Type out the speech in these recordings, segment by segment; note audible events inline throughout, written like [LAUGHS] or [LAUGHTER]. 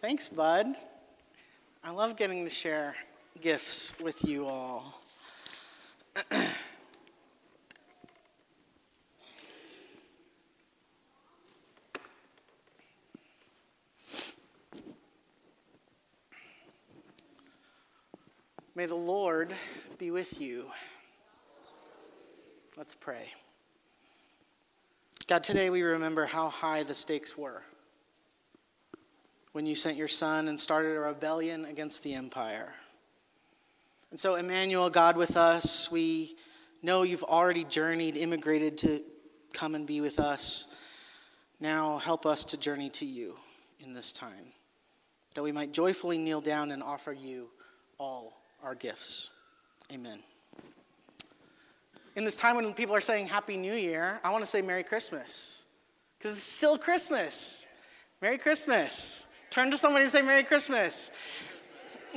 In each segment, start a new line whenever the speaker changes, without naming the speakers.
Thanks, bud. I love getting to share gifts with you all. [CLEARS THROAT] May the Lord be with you. Let's pray. God, today we remember how high the stakes were when you sent your son and started a rebellion against the empire. And so, Emmanuel, God with us, we know you've already journeyed, immigrated to come and be with us. Now, help us to journey to you in this time, that we might joyfully kneel down and offer you all our gifts. Amen. In this time when people are saying Happy New Year, I want to say Merry Christmas. Because it's still Christmas. Merry Christmas. Turn to somebody and say Merry Christmas.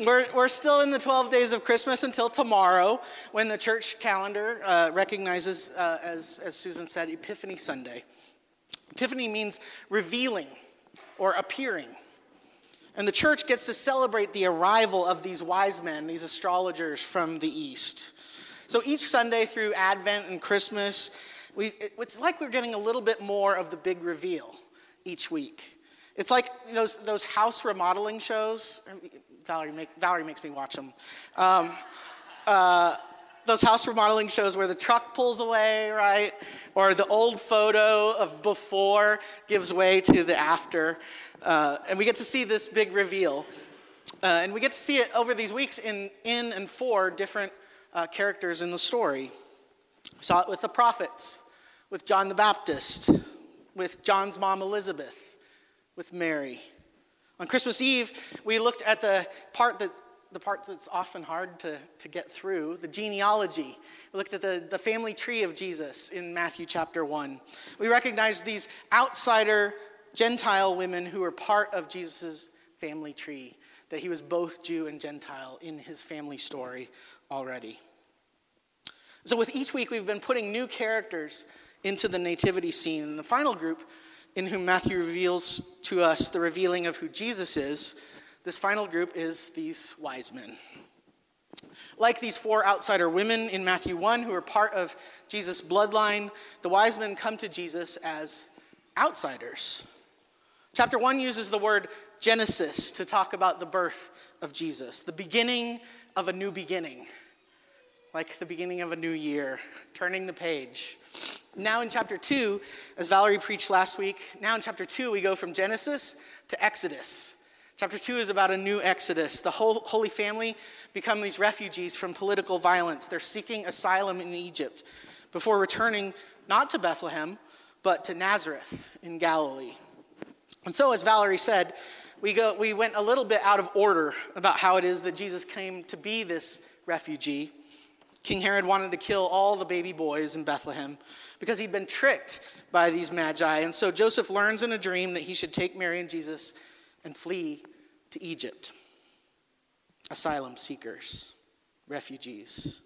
We're, we're still in the 12 days of Christmas until tomorrow when the church calendar uh, recognizes, uh, as, as Susan said, Epiphany Sunday. Epiphany means revealing or appearing. And the church gets to celebrate the arrival of these wise men, these astrologers from the East. So each Sunday through Advent and Christmas, we, it's like we're getting a little bit more of the big reveal each week. It's like those, those house remodeling shows. Valerie, make, Valerie makes me watch them. Um, uh, those house remodeling shows where the truck pulls away, right? Or the old photo of before gives way to the after. Uh, and we get to see this big reveal. Uh, and we get to see it over these weeks in, in and for different uh, characters in the story. We saw it with the prophets, with John the Baptist, with John's mom Elizabeth, with Mary. On Christmas Eve, we looked at the part that the part that's often hard to, to get through, the genealogy. We looked at the, the family tree of Jesus in Matthew chapter 1. We recognized these outsider Gentile women who were part of Jesus' family tree, that he was both Jew and Gentile in his family story already. So, with each week, we've been putting new characters into the nativity scene. And the final group, in whom Matthew reveals to us the revealing of who Jesus is, this final group is these wise men. Like these four outsider women in Matthew 1 who are part of Jesus' bloodline, the wise men come to Jesus as outsiders. Chapter 1 uses the word Genesis to talk about the birth of Jesus, the beginning of a new beginning, like the beginning of a new year, turning the page. Now in chapter 2, as Valerie preached last week, now in chapter 2, we go from Genesis to Exodus. Chapter 2 is about a new Exodus. The whole Holy Family become these refugees from political violence. They're seeking asylum in Egypt before returning not to Bethlehem, but to Nazareth in Galilee. And so, as Valerie said, we, go, we went a little bit out of order about how it is that Jesus came to be this refugee. King Herod wanted to kill all the baby boys in Bethlehem because he'd been tricked by these magi. And so Joseph learns in a dream that he should take Mary and Jesus and flee to Egypt. Asylum seekers, refugees.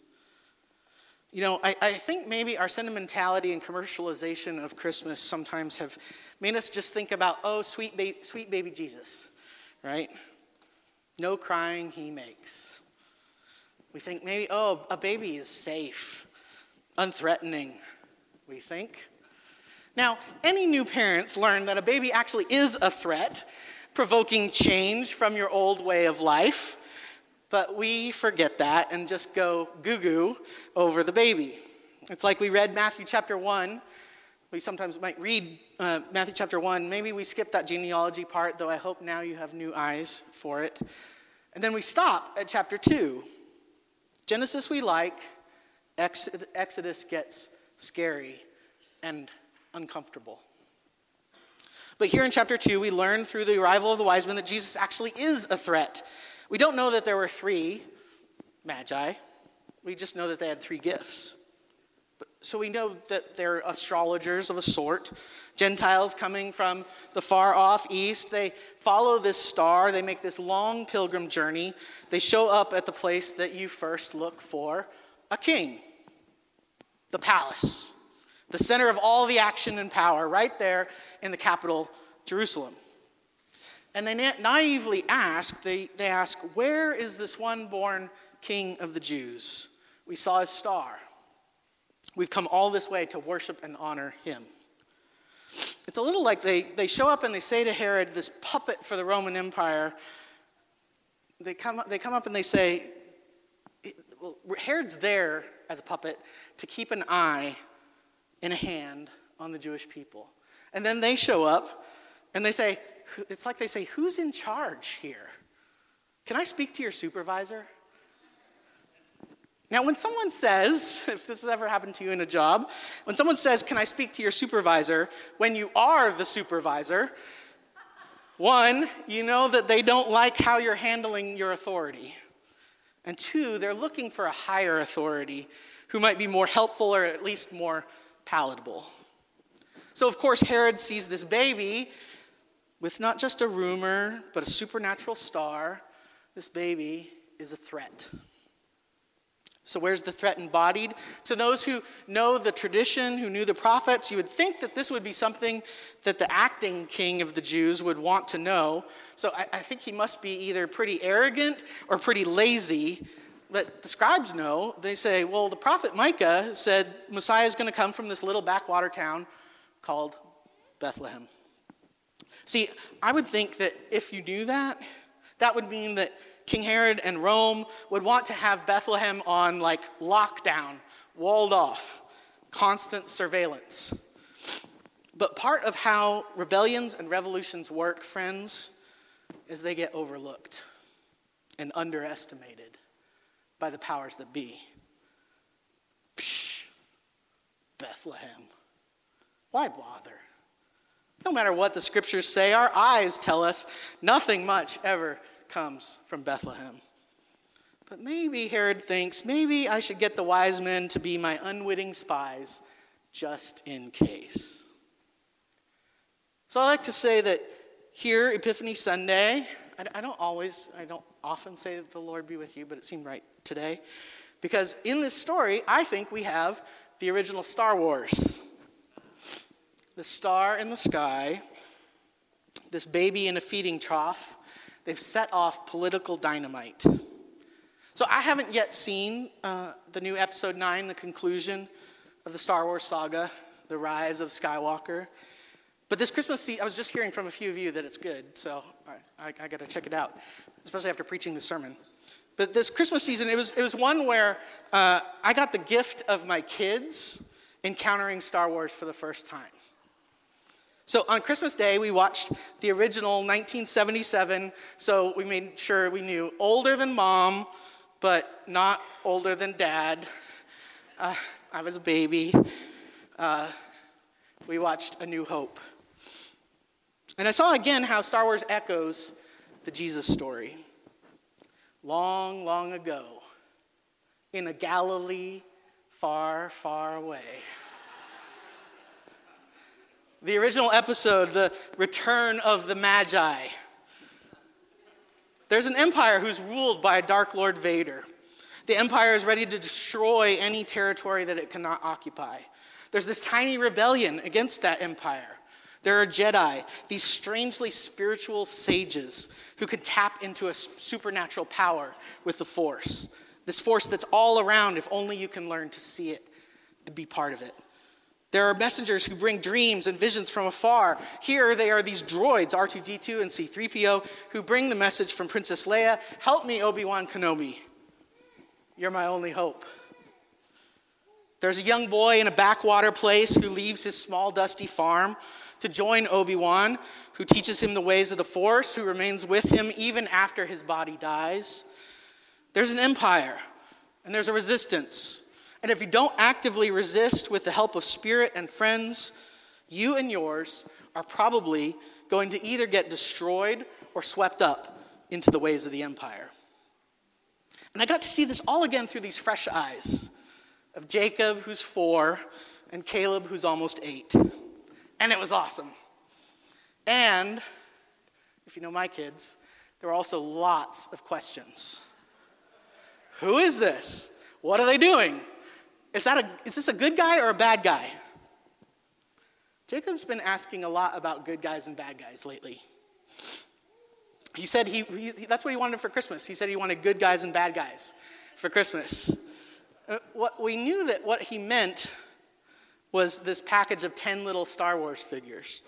You know, I, I think maybe our sentimentality and commercialization of Christmas sometimes have made us just think about, oh, sweet, ba- sweet baby Jesus, right? No crying he makes. We think maybe, oh, a baby is safe, unthreatening, we think. Now, any new parents learn that a baby actually is a threat, provoking change from your old way of life. But we forget that and just go goo goo over the baby. It's like we read Matthew chapter 1. We sometimes might read uh, Matthew chapter 1. Maybe we skip that genealogy part, though I hope now you have new eyes for it. And then we stop at chapter 2. Genesis we like, Exodus gets scary and uncomfortable. But here in chapter 2, we learn through the arrival of the wise men that Jesus actually is a threat we don't know that there were three magi, we just know that they had three gifts. So we know that they're astrologers of a sort, Gentiles coming from the far off east. They follow this star, they make this long pilgrim journey. They show up at the place that you first look for a king, the palace, the center of all the action and power, right there in the capital, Jerusalem. And they na- naively ask, they, they ask, Where is this one born king of the Jews? We saw his star. We've come all this way to worship and honor him. It's a little like they, they show up and they say to Herod, this puppet for the Roman Empire, they come, they come up and they say, well, Herod's there as a puppet to keep an eye and a hand on the Jewish people. And then they show up and they say, it's like they say, Who's in charge here? Can I speak to your supervisor? Now, when someone says, [LAUGHS] if this has ever happened to you in a job, when someone says, Can I speak to your supervisor? when you are the supervisor, one, you know that they don't like how you're handling your authority. And two, they're looking for a higher authority who might be more helpful or at least more palatable. So, of course, Herod sees this baby with not just a rumor, but a supernatural star. This baby is a threat. So, where's the threat embodied? To those who know the tradition, who knew the prophets, you would think that this would be something that the acting king of the Jews would want to know. So, I, I think he must be either pretty arrogant or pretty lazy. But the scribes know. They say, well, the prophet Micah said Messiah is going to come from this little backwater town called Bethlehem. See, I would think that if you knew that, that would mean that King Herod and Rome would want to have Bethlehem on like lockdown, walled off, constant surveillance. But part of how rebellions and revolutions work, friends, is they get overlooked and underestimated by the powers that be. Psh, Bethlehem. Why bother? No matter what the scriptures say, our eyes tell us nothing much ever comes from Bethlehem. But maybe Herod thinks, maybe I should get the wise men to be my unwitting spies just in case. So I like to say that here, Epiphany Sunday, I don't always, I don't often say that the Lord be with you, but it seemed right today. Because in this story, I think we have the original Star Wars. The star in the sky, this baby in a feeding trough, They've set off political dynamite. So I haven't yet seen uh, the new episode 9, the conclusion of the Star Wars saga, The Rise of Skywalker. But this Christmas season, I was just hearing from a few of you that it's good, so I, I, I got to check it out, especially after preaching the sermon. But this Christmas season, it was, it was one where uh, I got the gift of my kids encountering Star Wars for the first time. So on Christmas Day, we watched the original 1977. So we made sure we knew older than mom, but not older than dad. Uh, I was a baby. Uh, we watched A New Hope. And I saw again how Star Wars echoes the Jesus story. Long, long ago, in a Galilee far, far away. The original episode, the return of the Magi. There's an empire who's ruled by a Dark Lord Vader. The empire is ready to destroy any territory that it cannot occupy. There's this tiny rebellion against that empire. There are Jedi, these strangely spiritual sages who can tap into a supernatural power with the Force. This force that's all around if only you can learn to see it and be part of it. There are messengers who bring dreams and visions from afar. Here they are these droids, R2D2 and C3PO, who bring the message from Princess Leia Help me, Obi Wan Kenobi. You're my only hope. There's a young boy in a backwater place who leaves his small, dusty farm to join Obi Wan, who teaches him the ways of the Force, who remains with him even after his body dies. There's an empire, and there's a resistance. And if you don't actively resist with the help of spirit and friends, you and yours are probably going to either get destroyed or swept up into the ways of the empire. And I got to see this all again through these fresh eyes of Jacob, who's four, and Caleb, who's almost eight. And it was awesome. And if you know my kids, there were also lots of questions. Who is this? What are they doing? Is, that a, is this a good guy or a bad guy? Jacob's been asking a lot about good guys and bad guys lately. He said he, he, that's what he wanted for Christmas. He said he wanted good guys and bad guys for Christmas. Uh, what, we knew that what he meant was this package of 10 little Star Wars figures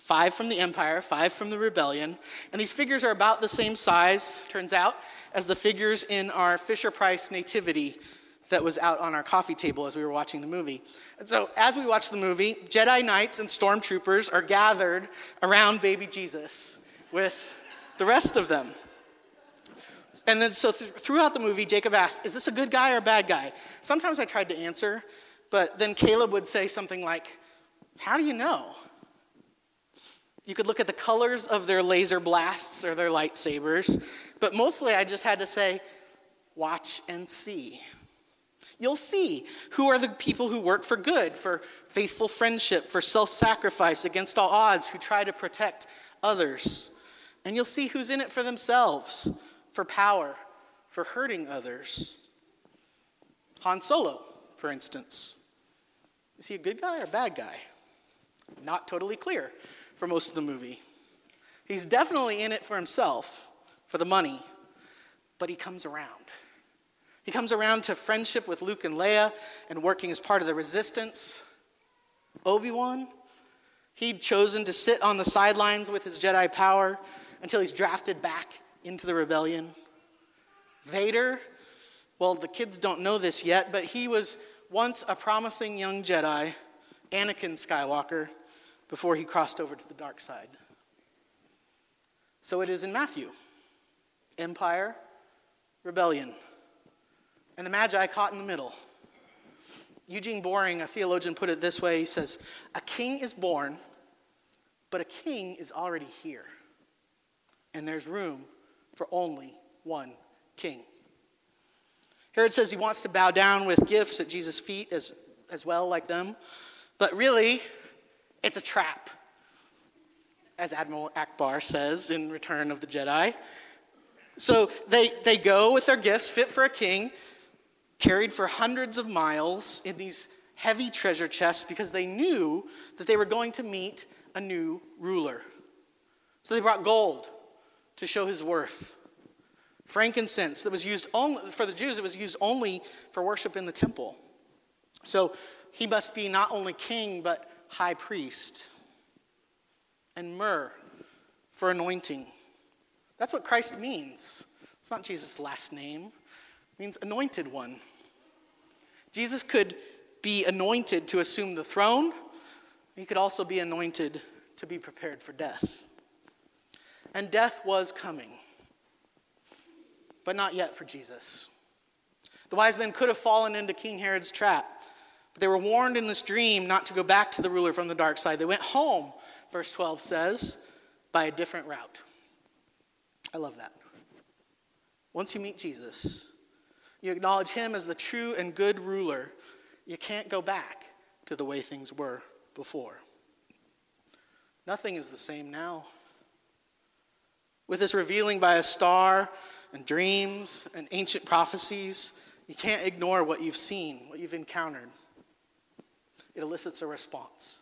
five from the Empire, five from the Rebellion. And these figures are about the same size, turns out, as the figures in our Fisher Price Nativity that was out on our coffee table as we were watching the movie. And so, as we watch the movie, Jedi Knights and Stormtroopers are gathered around baby Jesus with the rest of them. And then, so th- throughout the movie, Jacob asked, Is this a good guy or a bad guy? Sometimes I tried to answer, but then Caleb would say something like, How do you know? You could look at the colors of their laser blasts or their lightsabers, but mostly I just had to say, Watch and see. You'll see who are the people who work for good, for faithful friendship, for self sacrifice against all odds, who try to protect others. And you'll see who's in it for themselves, for power, for hurting others. Han Solo, for instance. Is he a good guy or a bad guy? Not totally clear for most of the movie. He's definitely in it for himself, for the money, but he comes around. He comes around to friendship with Luke and Leia and working as part of the resistance. Obi Wan, he'd chosen to sit on the sidelines with his Jedi power until he's drafted back into the rebellion. Vader, well, the kids don't know this yet, but he was once a promising young Jedi, Anakin Skywalker, before he crossed over to the dark side. So it is in Matthew empire, rebellion, and the Magi caught in the middle. Eugene Boring, a theologian, put it this way he says, A king is born, but a king is already here and there's room for only one king. Herod says he wants to bow down with gifts at Jesus' feet as, as well, like them, but really, it's a trap, as Admiral Ackbar says in Return of the Jedi. So they, they go with their gifts, fit for a king, carried for hundreds of miles in these heavy treasure chests because they knew that they were going to meet a new ruler. So they brought gold, to show his worth. Frankincense that was used only for the Jews, it was used only for worship in the temple. So he must be not only king, but high priest. And myrrh for anointing. That's what Christ means. It's not Jesus' last name, means anointed one. Jesus could be anointed to assume the throne, he could also be anointed to be prepared for death and death was coming. But not yet for Jesus. The wise men could have fallen into King Herod's trap, but they were warned in this dream not to go back to the ruler from the dark side. They went home, verse 12 says, by a different route. I love that. Once you meet Jesus, you acknowledge him as the true and good ruler, you can't go back to the way things were before. Nothing is the same now with this revealing by a star and dreams and ancient prophecies, you can't ignore what you've seen, what you've encountered. It elicits a response.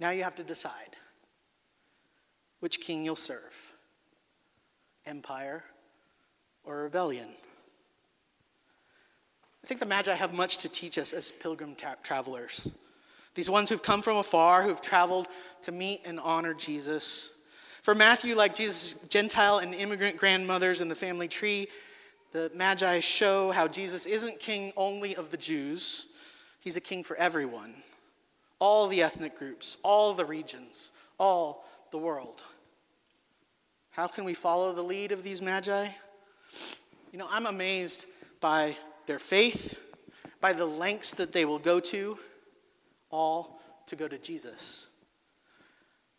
Now you have to decide which king you'll serve empire or rebellion. Think the Magi have much to teach us as pilgrim tra- travelers. These ones who've come from afar, who've traveled to meet and honor Jesus. For Matthew, like Jesus' Gentile and immigrant grandmothers in the family tree, the Magi show how Jesus isn't king only of the Jews, he's a king for everyone. All the ethnic groups, all the regions, all the world. How can we follow the lead of these Magi? You know, I'm amazed by their faith, by the lengths that they will go to, all to go to Jesus.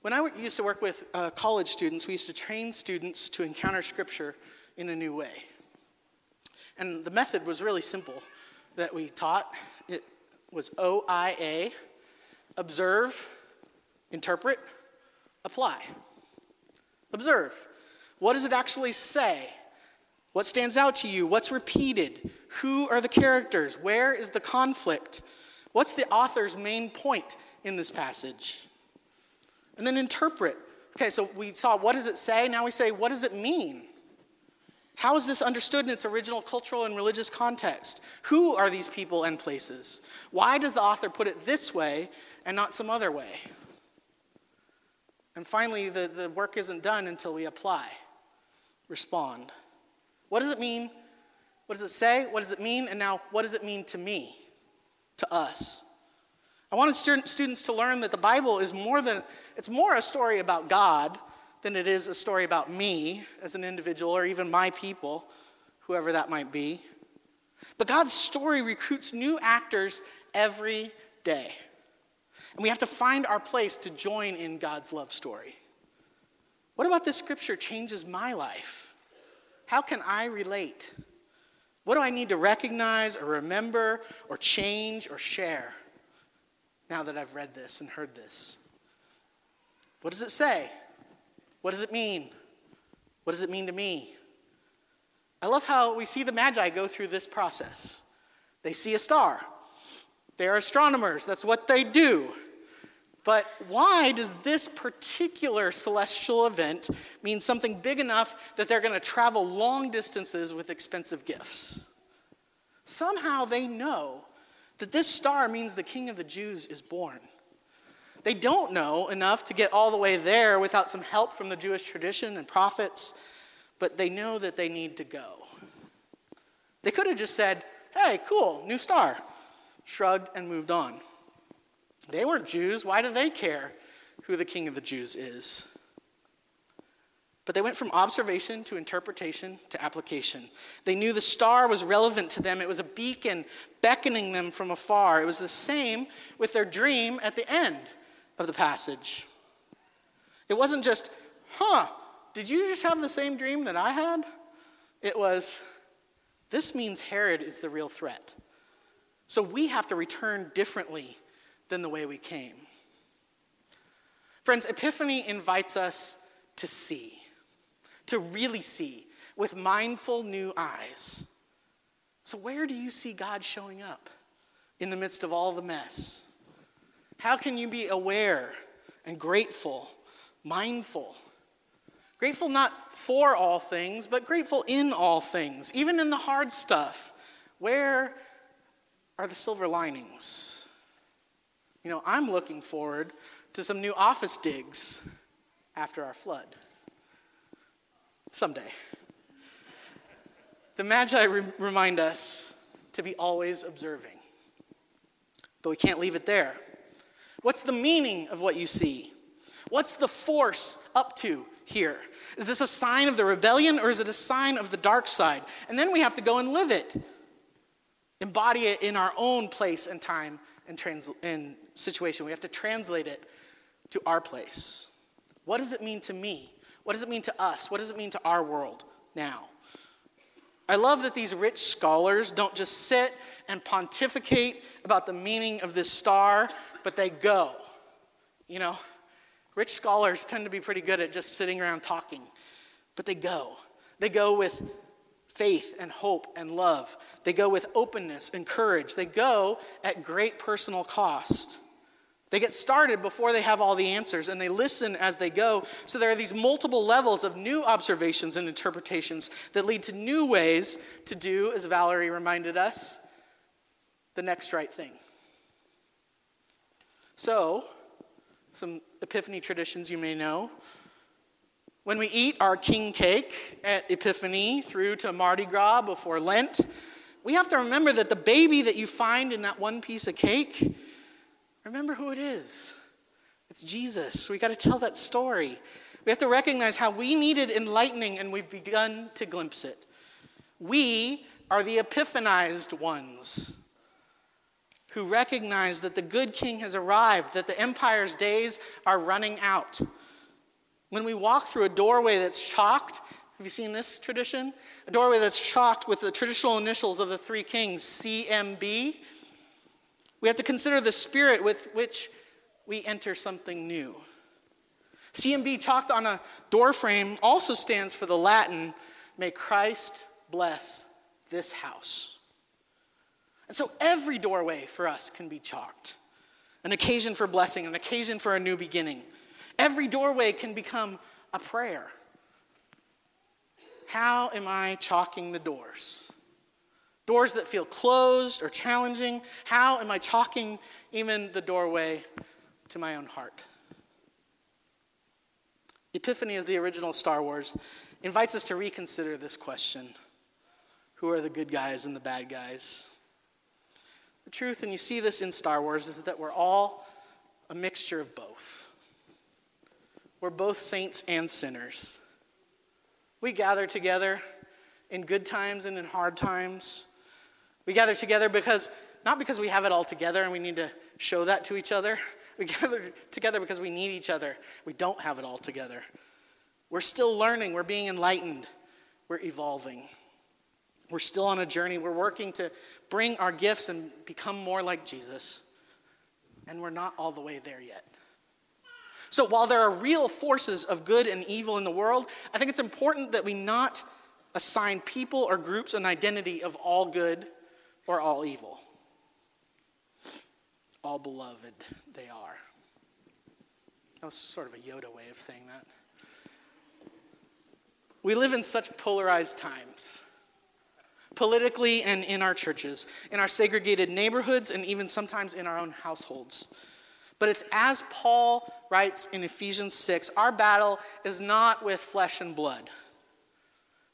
When I used to work with uh, college students, we used to train students to encounter Scripture in a new way. And the method was really simple that we taught. It was OIA observe, interpret, apply. Observe. What does it actually say? What stands out to you? What's repeated? Who are the characters? Where is the conflict? What's the author's main point in this passage? And then interpret. Okay, so we saw what does it say? Now we say, what does it mean? How is this understood in its original cultural and religious context? Who are these people and places? Why does the author put it this way and not some other way? And finally, the, the work isn't done until we apply, respond. What does it mean? What does it say? What does it mean? And now, what does it mean to me, to us? I wanted students to learn that the Bible is more than, it's more a story about God than it is a story about me as an individual or even my people, whoever that might be. But God's story recruits new actors every day. And we have to find our place to join in God's love story. What about this scripture changes my life? How can I relate? What do I need to recognize or remember or change or share now that I've read this and heard this? What does it say? What does it mean? What does it mean to me? I love how we see the Magi go through this process. They see a star, they're astronomers, that's what they do. But why does this particular celestial event mean something big enough that they're going to travel long distances with expensive gifts? Somehow they know that this star means the king of the Jews is born. They don't know enough to get all the way there without some help from the Jewish tradition and prophets, but they know that they need to go. They could have just said, hey, cool, new star, shrugged and moved on. They weren't Jews. Why do they care who the king of the Jews is? But they went from observation to interpretation to application. They knew the star was relevant to them. It was a beacon beckoning them from afar. It was the same with their dream at the end of the passage. It wasn't just, huh, did you just have the same dream that I had? It was, this means Herod is the real threat. So we have to return differently than the way we came. Friends, Epiphany invites us to see, to really see with mindful new eyes. So, where do you see God showing up in the midst of all the mess? How can you be aware and grateful, mindful? Grateful not for all things, but grateful in all things, even in the hard stuff. Where are the silver linings? You know, I'm looking forward to some new office digs after our flood. Someday. The Magi re- remind us to be always observing. But we can't leave it there. What's the meaning of what you see? What's the force up to here? Is this a sign of the rebellion or is it a sign of the dark side? And then we have to go and live it, embody it in our own place and time and, trans- and situation. We have to translate it to our place. What does it mean to me? What does it mean to us? What does it mean to our world now? I love that these rich scholars don't just sit and pontificate about the meaning of this star but they go. You know, rich scholars tend to be pretty good at just sitting around talking, but they go. They go with faith and hope and love. They go with openness and courage. They go at great personal cost. They get started before they have all the answers and they listen as they go. So there are these multiple levels of new observations and interpretations that lead to new ways to do, as Valerie reminded us, the next right thing. So, some Epiphany traditions you may know. When we eat our king cake at Epiphany through to Mardi Gras before Lent, we have to remember that the baby that you find in that one piece of cake, remember who it is. It's Jesus. We got to tell that story. We have to recognize how we needed enlightening and we've begun to glimpse it. We are the epiphanized ones who recognize that the good king has arrived, that the empire's days are running out. When we walk through a doorway that's chalked, have you seen this tradition? A doorway that's chalked with the traditional initials of the three kings, CMB. We have to consider the spirit with which we enter something new. CMB chalked on a doorframe also stands for the Latin, May Christ bless this house. And so every doorway for us can be chalked an occasion for blessing, an occasion for a new beginning. Every doorway can become a prayer. How am I chalking the doors? Doors that feel closed or challenging. How am I chalking even the doorway to my own heart? Epiphany, as the original Star Wars, invites us to reconsider this question Who are the good guys and the bad guys? The truth, and you see this in Star Wars, is that we're all a mixture of both. We're both saints and sinners. We gather together in good times and in hard times. We gather together because, not because we have it all together and we need to show that to each other. [LAUGHS] We gather together because we need each other. We don't have it all together. We're still learning, we're being enlightened, we're evolving. We're still on a journey. We're working to bring our gifts and become more like Jesus. And we're not all the way there yet. So, while there are real forces of good and evil in the world, I think it's important that we not assign people or groups an identity of all good or all evil. All beloved they are. That was sort of a Yoda way of saying that. We live in such polarized times, politically and in our churches, in our segregated neighborhoods, and even sometimes in our own households. But it's as Paul writes in Ephesians 6 our battle is not with flesh and blood,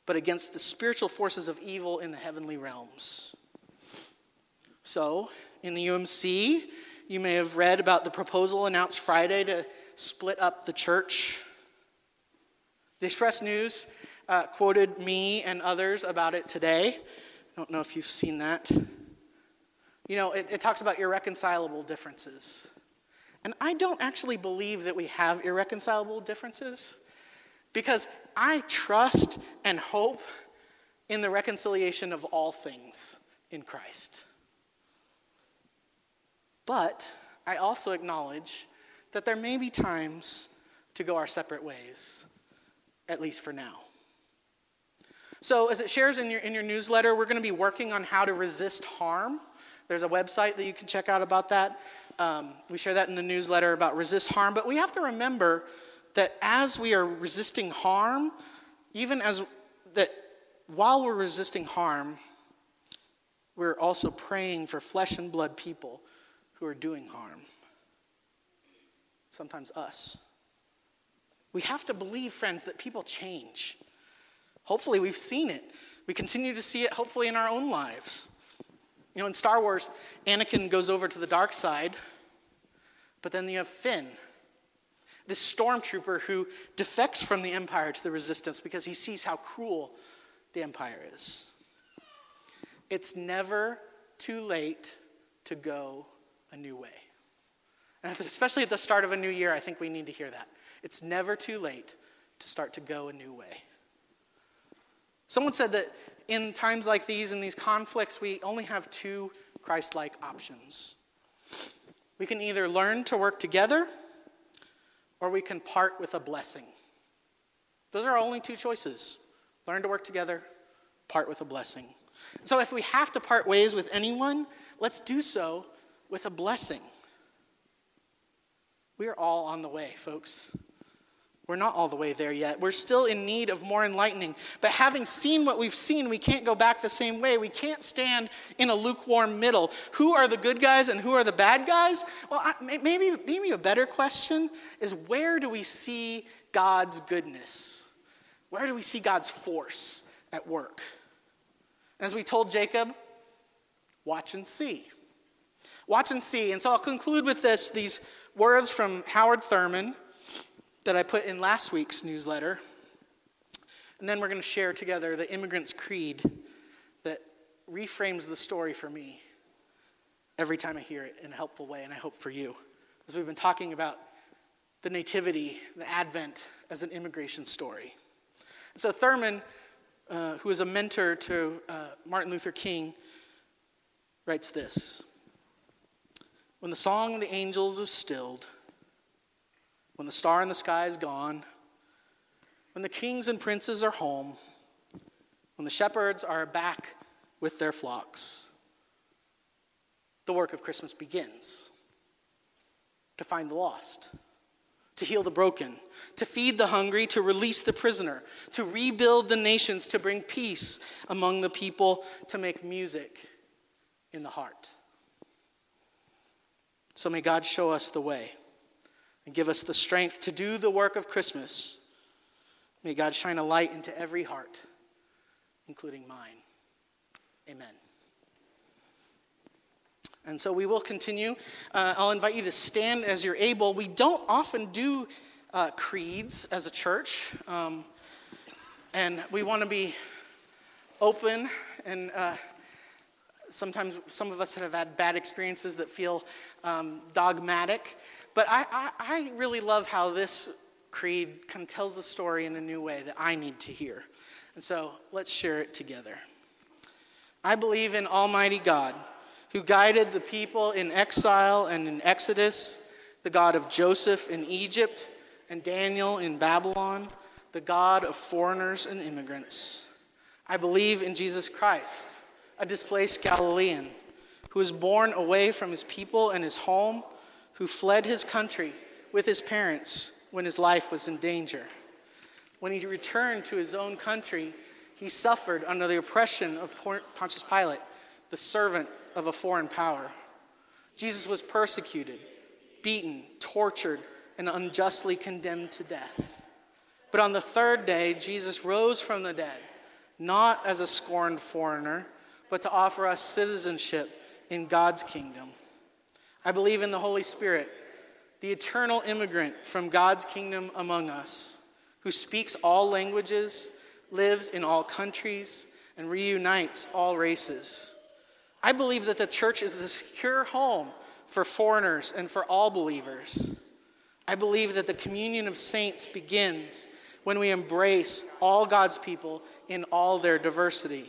but against the spiritual forces of evil in the heavenly realms. So, in the UMC, you may have read about the proposal announced Friday to split up the church. The Express News uh, quoted me and others about it today. I don't know if you've seen that. You know, it, it talks about irreconcilable differences. And I don't actually believe that we have irreconcilable differences because I trust and hope in the reconciliation of all things in Christ. But I also acknowledge that there may be times to go our separate ways, at least for now. So, as it shares in your, in your newsletter, we're going to be working on how to resist harm. There's a website that you can check out about that. Um, we share that in the newsletter about resist harm. But we have to remember that as we are resisting harm, even as that while we're resisting harm, we're also praying for flesh and blood people who are doing harm. Sometimes us. We have to believe, friends, that people change. Hopefully, we've seen it. We continue to see it, hopefully, in our own lives. You know, in Star Wars, Anakin goes over to the dark side, but then you have Finn, this stormtrooper who defects from the Empire to the Resistance because he sees how cruel the Empire is. It's never too late to go a new way. And especially at the start of a new year, I think we need to hear that. It's never too late to start to go a new way. Someone said that in times like these, in these conflicts, we only have two Christ like options. We can either learn to work together or we can part with a blessing. Those are our only two choices learn to work together, part with a blessing. So if we have to part ways with anyone, let's do so with a blessing. We are all on the way, folks. We're not all the way there yet. We're still in need of more enlightening. But having seen what we've seen, we can't go back the same way. We can't stand in a lukewarm middle. Who are the good guys and who are the bad guys? Well, maybe, maybe a better question is where do we see God's goodness? Where do we see God's force at work? As we told Jacob, watch and see. Watch and see. And so I'll conclude with this these words from Howard Thurman that I put in last week's newsletter. And then we're going to share together the Immigrant's Creed that reframes the story for me every time I hear it in a helpful way, and I hope for you. As we've been talking about the Nativity, the Advent as an immigration story. So, Thurman, uh, who is a mentor to uh, Martin Luther King, writes this When the song of the angels is stilled, when the star in the sky is gone, when the kings and princes are home, when the shepherds are back with their flocks, the work of Christmas begins to find the lost, to heal the broken, to feed the hungry, to release the prisoner, to rebuild the nations, to bring peace among the people, to make music in the heart. So may God show us the way and give us the strength to do the work of Christmas. May God shine a light into every heart, including mine. Amen. And so we will continue. Uh, I'll invite you to stand as you're able. We don't often do uh, creeds as a church, um, and we want to be open. And uh, sometimes some of us have had bad experiences that feel um, dogmatic. But I, I, I really love how this creed kind of tells the story in a new way that I need to hear. And so let's share it together. I believe in Almighty God who guided the people in exile and in Exodus, the God of Joseph in Egypt and Daniel in Babylon, the God of foreigners and immigrants. I believe in Jesus Christ, a displaced Galilean who was born away from his people and his home, who fled his country with his parents when his life was in danger. When he returned to his own country, he suffered under the oppression of Pontius Pilate, the servant of a foreign power. Jesus was persecuted, beaten, tortured, and unjustly condemned to death. But on the third day, Jesus rose from the dead, not as a scorned foreigner, but to offer us citizenship in God's kingdom. I believe in the Holy Spirit, the eternal immigrant from God's kingdom among us, who speaks all languages, lives in all countries, and reunites all races. I believe that the church is the secure home for foreigners and for all believers. I believe that the communion of saints begins when we embrace all God's people in all their diversity.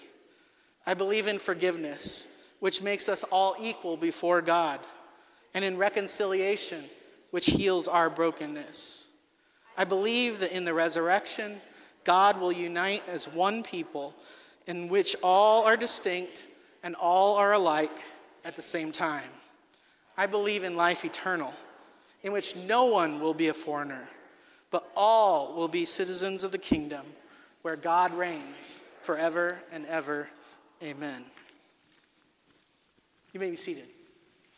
I believe in forgiveness, which makes us all equal before God, and in reconciliation, which heals our brokenness. I believe that in the resurrection, God will unite as one people in which all are distinct and all are alike at the same time. I believe in life eternal, in which no one will be a foreigner, but all will be citizens of the kingdom where God reigns forever and ever. Amen. You may be seated.